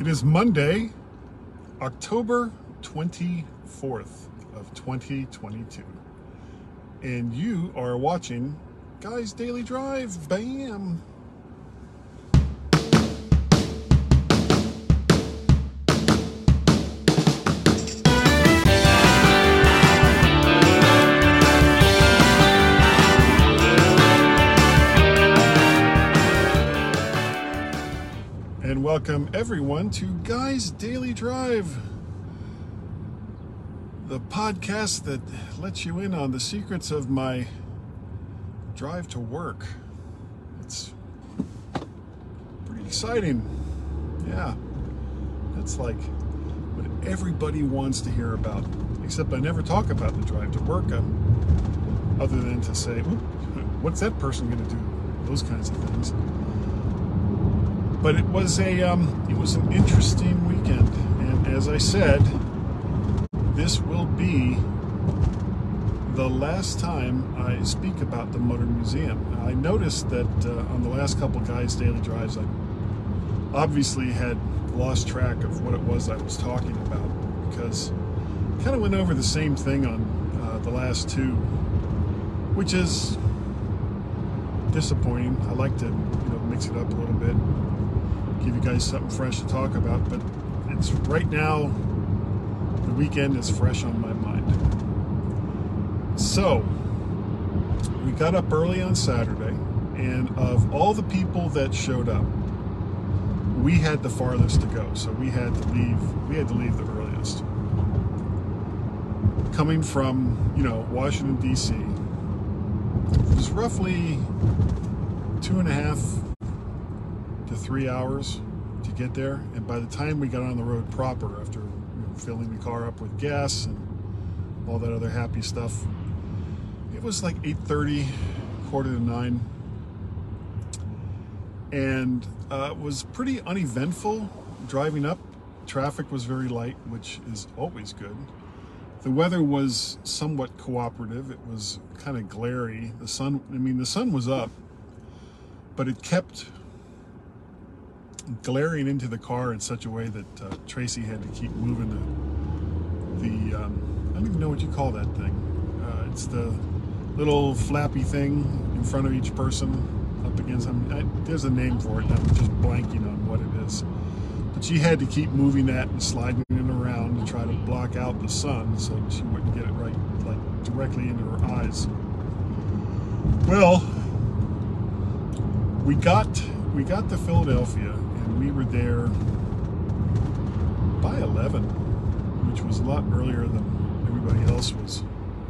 It is Monday, October 24th of 2022. And you are watching Guys Daily Drive. Bam! And welcome everyone to Guys Daily Drive, the podcast that lets you in on the secrets of my drive to work. It's pretty exciting. Yeah, that's like what everybody wants to hear about, except I never talk about the drive to work um, other than to say, what's that person going to do? Those kinds of things but it was a um, it was an interesting weekend, and as I said, this will be the last time I speak about the Mutter Museum. I noticed that uh, on the last couple guys' daily drives, I obviously had lost track of what it was I was talking about because I kind of went over the same thing on uh, the last two, which is disappointing. I like to you know mix it up a little bit give you guys something fresh to talk about. But it's right now, the weekend is fresh on my mind. So, we got up early on Saturday, and of all the people that showed up, we had the farthest to go. So we had to leave. We had to leave the earliest. Coming from, you know, Washington D.C., it was roughly two and a half three hours to get there. And by the time we got on the road proper, after filling the car up with gas and all that other happy stuff, it was like 8:30, quarter to nine, and uh, was pretty uneventful driving up. Traffic was very light, which is always good. The weather was somewhat cooperative. It was kind of glary. The sun, I mean, the sun was up, but it kept glaring into the car in such a way that uh, Tracy had to keep moving the, the um, I don't even know what you call that thing. Uh, it's the little flappy thing in front of each person up against them. I, there's a name for it, and I'm just blanking on what it is. But she had to keep moving that and sliding it around to try to block out the sun so she wouldn't get it right, like directly into her eyes. Well, we got we got to Philadelphia and we were there by 11, which was a lot earlier than everybody else was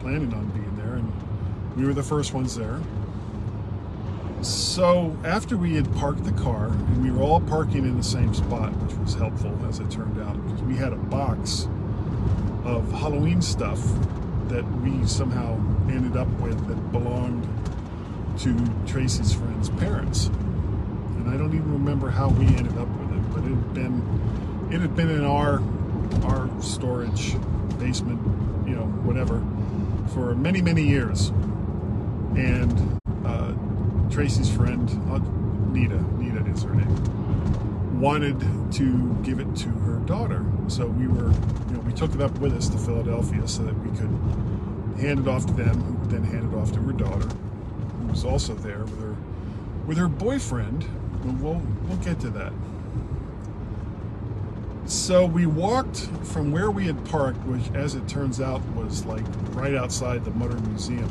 planning on being there, and we were the first ones there. So after we had parked the car, and we were all parking in the same spot, which was helpful as it turned out, because we had a box of Halloween stuff that we somehow ended up with that belonged to Tracy's friend's parents and I don't even remember how we ended up with it, but it had been it had been in our our storage basement, you know, whatever, for many many years. And uh, Tracy's friend, uh, Nita, Nita is her name, wanted to give it to her daughter. So we were, you know, we took it up with us to Philadelphia so that we could hand it off to them, who then hand it off to her daughter, who was also there with her with her boyfriend, we'll, we'll get to that. So we walked from where we had parked, which, as it turns out, was like right outside the Mutter Museum,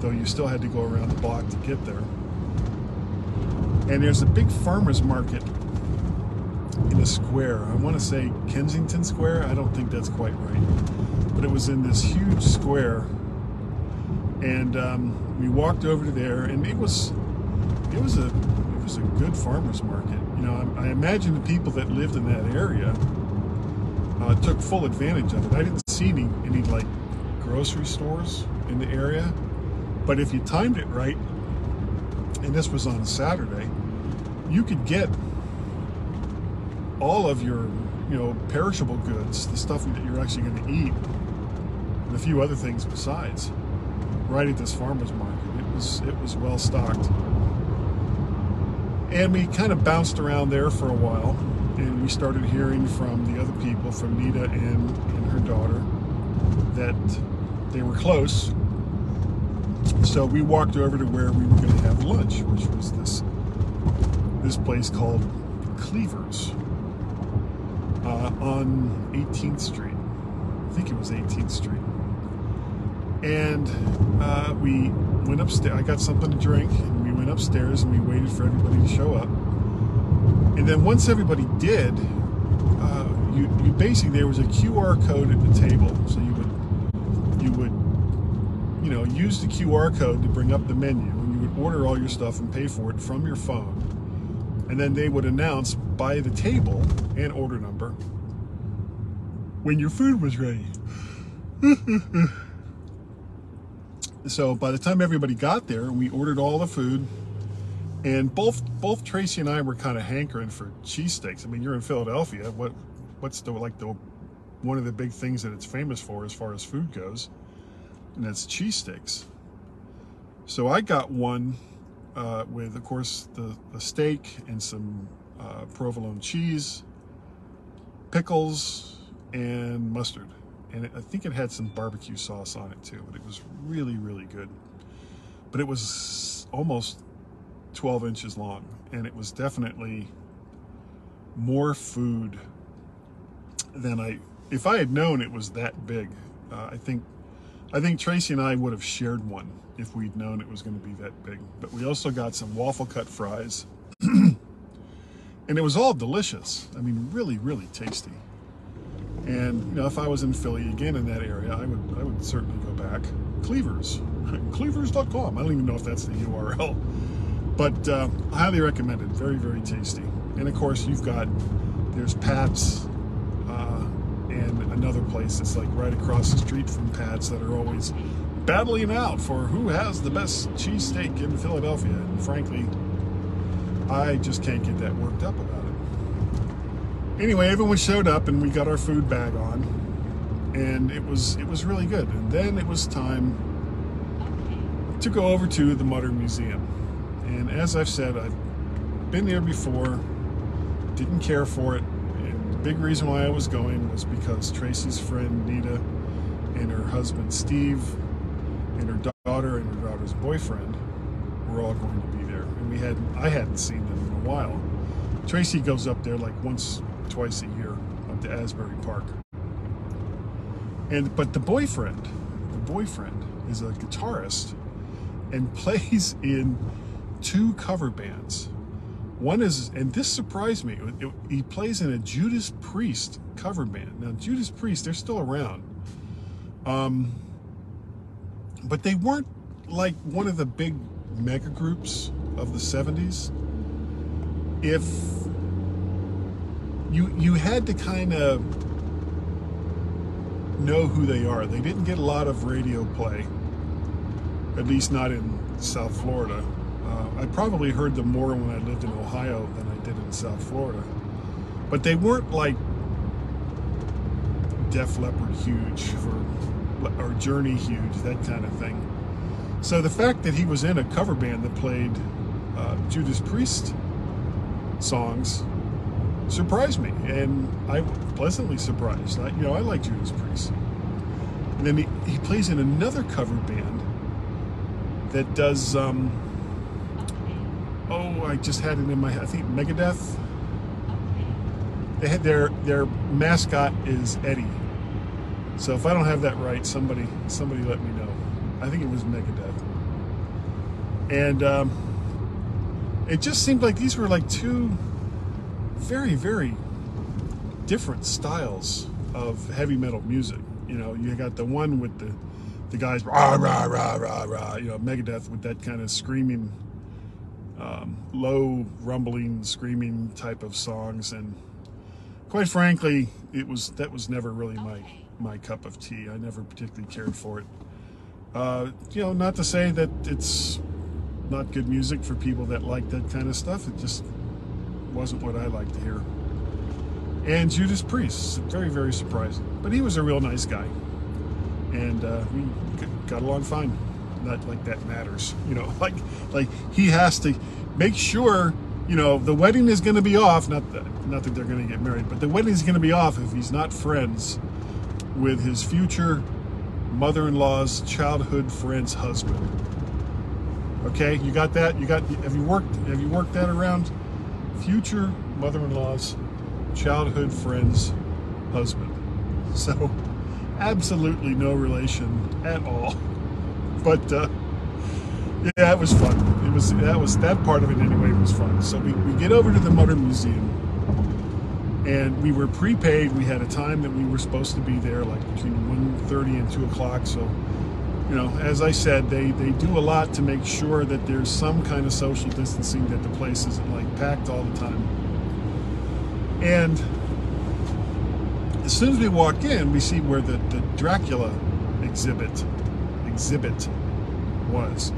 though you still had to go around the block to get there. And there's a big farmer's market in a square. I want to say Kensington Square. I don't think that's quite right. But it was in this huge square. And um, we walked over to there, and it was it was a was a good farmer's market. You know, I, I imagine the people that lived in that area uh, took full advantage of it. I didn't see any, any like grocery stores in the area, but if you timed it right, and this was on a Saturday, you could get all of your, you know, perishable goods, the stuff that you're actually going to eat, and a few other things besides, right at this farmer's market. It was it was well stocked. And we kind of bounced around there for a while. and we started hearing from the other people, from Nita and, and her daughter, that they were close. So we walked over to where we were going to have lunch, which was this this place called Cleavers uh, on 18th Street. I think it was 18th Street. And uh, we went upstairs. I got something to drink, went upstairs and we waited for everybody to show up. And then once everybody did, uh, you, you basically there was a QR code at the table, so you would you would you know use the QR code to bring up the menu, and you would order all your stuff and pay for it from your phone, and then they would announce by the table and order number when your food was ready. so by the time everybody got there, we ordered all the food and both both Tracy and I were kind of hankering for cheesesteaks. I mean, you're in Philadelphia. What what's the like the one of the big things that it's famous for as far as food goes, and that's cheesesteaks. So I got one uh, with, of course, the, the steak and some uh, provolone cheese, pickles, and mustard. And it, I think it had some barbecue sauce on it too, but it was really, really good. But it was almost 12 inches long, and it was definitely more food than I. If I had known it was that big, uh, I think I think Tracy and I would have shared one if we'd known it was going to be that big. But we also got some waffle cut fries, and it was all delicious. I mean, really, really tasty. And you know, if I was in Philly again in that area, I would I would certainly go back. Cleavers, cleavers.com. I don't even know if that's the URL. But uh, highly recommended. Very, very tasty. And of course, you've got, there's Pat's uh, and another place that's like right across the street from Pat's that are always battling out for who has the best cheesesteak in Philadelphia. And frankly, I just can't get that worked up about. Anyway, everyone showed up and we got our food bag on and it was it was really good. And then it was time to go over to the Mutter Museum. And as I've said, I've been there before, didn't care for it. And the big reason why I was going was because Tracy's friend Nita and her husband Steve and her daughter and her daughter's boyfriend were all going to be there. And we had I hadn't seen them in a while. Tracy goes up there like once, twice a year up to Asbury Park. And but the boyfriend, the boyfriend is a guitarist and plays in two cover bands. One is, and this surprised me, it, it, he plays in a Judas Priest cover band. Now, Judas Priest, they're still around. Um, but they weren't like one of the big mega groups of the 70s. If you you had to kind of know who they are. They didn't get a lot of radio play, at least not in South Florida. Uh, I probably heard them more when I lived in Ohio than I did in South Florida. But they weren't like Def Leppard huge for, or Journey huge, that kind of thing. So the fact that he was in a cover band that played uh, Judas Priest songs surprised me, and I pleasantly surprised. I, you know, I like Judas Priest. And then he, he plays in another cover band that does um, oh, I just had it in my head. I think Megadeth. They had their their mascot is Eddie. So if I don't have that right, somebody somebody let me know. I think it was Megadeth. And um, it just seemed like these were like two very very different styles of heavy metal music. You know, you got the one with the the guys rah rah rah rah rah. You know, Megadeth with that kind of screaming um, low rumbling screaming type of songs and quite frankly it was that was never really my my cup of tea i never particularly cared for it uh, you know not to say that it's not good music for people that like that kind of stuff it just wasn't what i like to hear and judas priest very very surprising but he was a real nice guy and uh, we got along fine not like that matters you know like like he has to make sure you know, the wedding is going to be off. Not that, not that they're going to get married, but the wedding is going to be off if he's not friends with his future mother-in-law's childhood friend's husband. Okay, you got that? You got? Have you worked? Have you worked that around? Future mother-in-law's childhood friend's husband. So, absolutely no relation at all. But uh, yeah, it was fun. It was that was that part of it anyway was fun. So we, we get over to the Mutter Museum, and we were prepaid. We had a time that we were supposed to be there, like between 1.30 and two o'clock. So, you know, as I said, they they do a lot to make sure that there's some kind of social distancing, that the place isn't like packed all the time. And as soon as we walk in, we see where the, the Dracula exhibit exhibit was.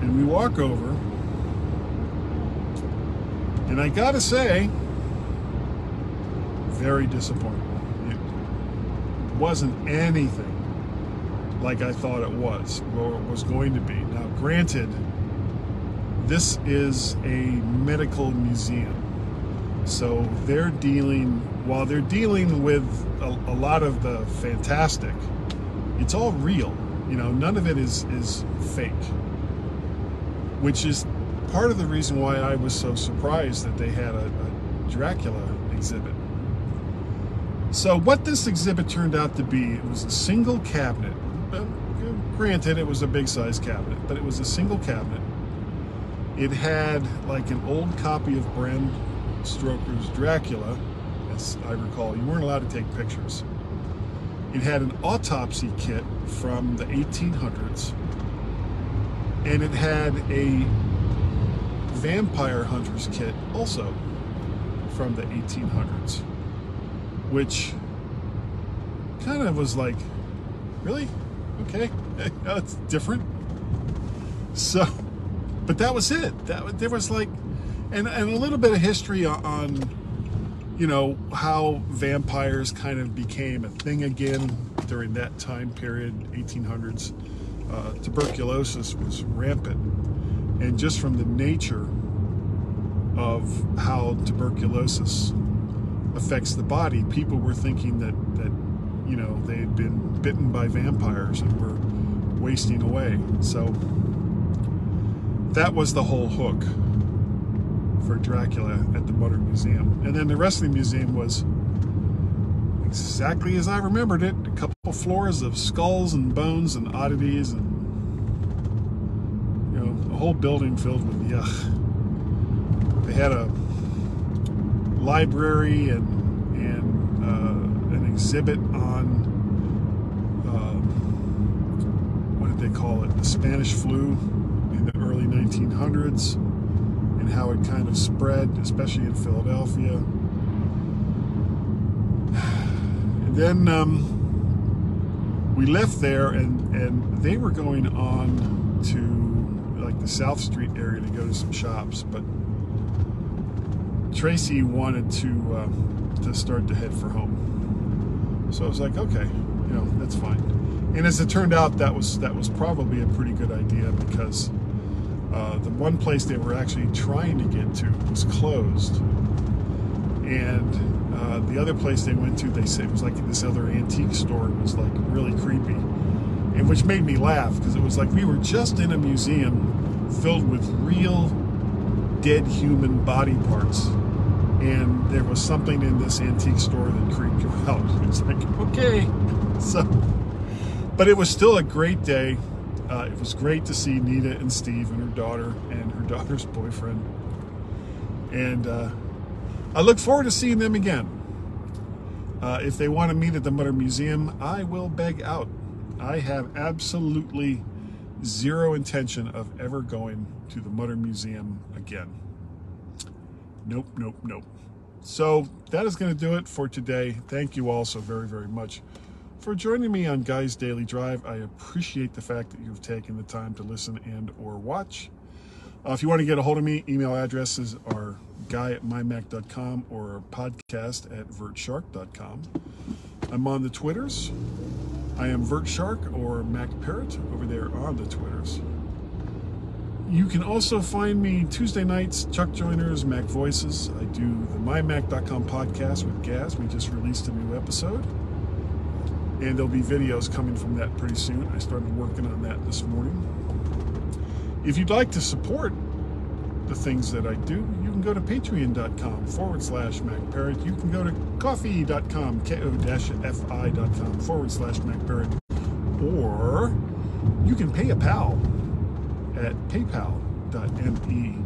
And we walk over, and I gotta say, very disappointed. It wasn't anything like I thought it was, or was going to be. Now, granted, this is a medical museum. So they're dealing, while they're dealing with a, a lot of the fantastic, it's all real. You know, none of it is, is fake which is part of the reason why I was so surprised that they had a, a Dracula exhibit. So what this exhibit turned out to be, it was a single cabinet. Granted, it was a big size cabinet, but it was a single cabinet. It had like an old copy of Bram Stoker's Dracula, as I recall. You weren't allowed to take pictures. It had an autopsy kit from the 1800s and it had a vampire hunter's kit also from the 1800s which kind of was like really okay. That's different. So but that was it. That there was like and, and a little bit of history on you know how vampires kind of became a thing again during that time period 1800s uh, tuberculosis was rampant. And just from the nature of how tuberculosis affects the body, people were thinking that, that you know, they had been bitten by vampires and were wasting away. So that was the whole hook for Dracula at the Mutter Museum. And then the rest of the museum was exactly as I remembered it. A couple floors of skulls and bones and oddities and you know, a whole building filled with yuck. They had a library and and uh, exhibit on uh, what did they call it? The Spanish flu in the early 1900s and how it kind of spread, especially in Philadelphia And then um, we left there, and and they were going on to like the South Street area to go to some shops, but Tracy wanted to uh, to start to head for home. So I was like, okay, you know, that's fine. And as it turned out, that was that was probably a pretty good idea because uh, the one place they were actually trying to get to was closed, and uh, the other place they went to, they said it was like this other antique store. It was like really creepy, and which made me laugh because it was like we were just in a museum filled with real dead human body parts, and there was something in this antique store that creeped you out. It's like okay, so, but it was still a great day. Uh, it was great to see Nita and Steve and her daughter and her daughter's boyfriend, and. Uh, I look forward to seeing them again. Uh, if they want to meet at the Mutter Museum, I will beg out. I have absolutely zero intention of ever going to the Mutter Museum again. Nope, nope, nope. So that is going to do it for today. Thank you all so very, very much for joining me on Guy's Daily Drive. I appreciate the fact that you've taken the time to listen and or watch. Uh, if you want to get a hold of me, email addresses are guy at mymac.com or podcast at vertshark.com. I'm on the Twitters. I am vertshark or Mac Parrot over there on the Twitters. You can also find me Tuesday nights, Chuck Joiners, Mac Voices. I do the mymac.com podcast with Gaz. We just released a new episode. And there'll be videos coming from that pretty soon. I started working on that this morning. If you'd like to support the things that I do, you can go to patreon.com forward slash MacParrot. You can go to ko-fi.com, ko-fi.com forward slash MacParrot. Or you can pay a pal at paypal.me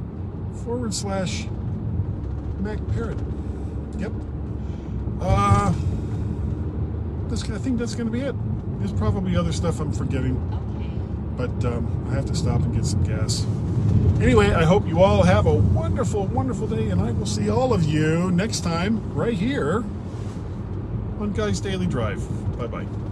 forward slash MacParrot. Yep. Uh, this, I think that's going to be it. There's probably other stuff I'm forgetting, but um, I have to stop and get some gas. Anyway, I hope you all have a wonderful, wonderful day, and I will see all of you next time right here on Guy's Daily Drive. Bye bye.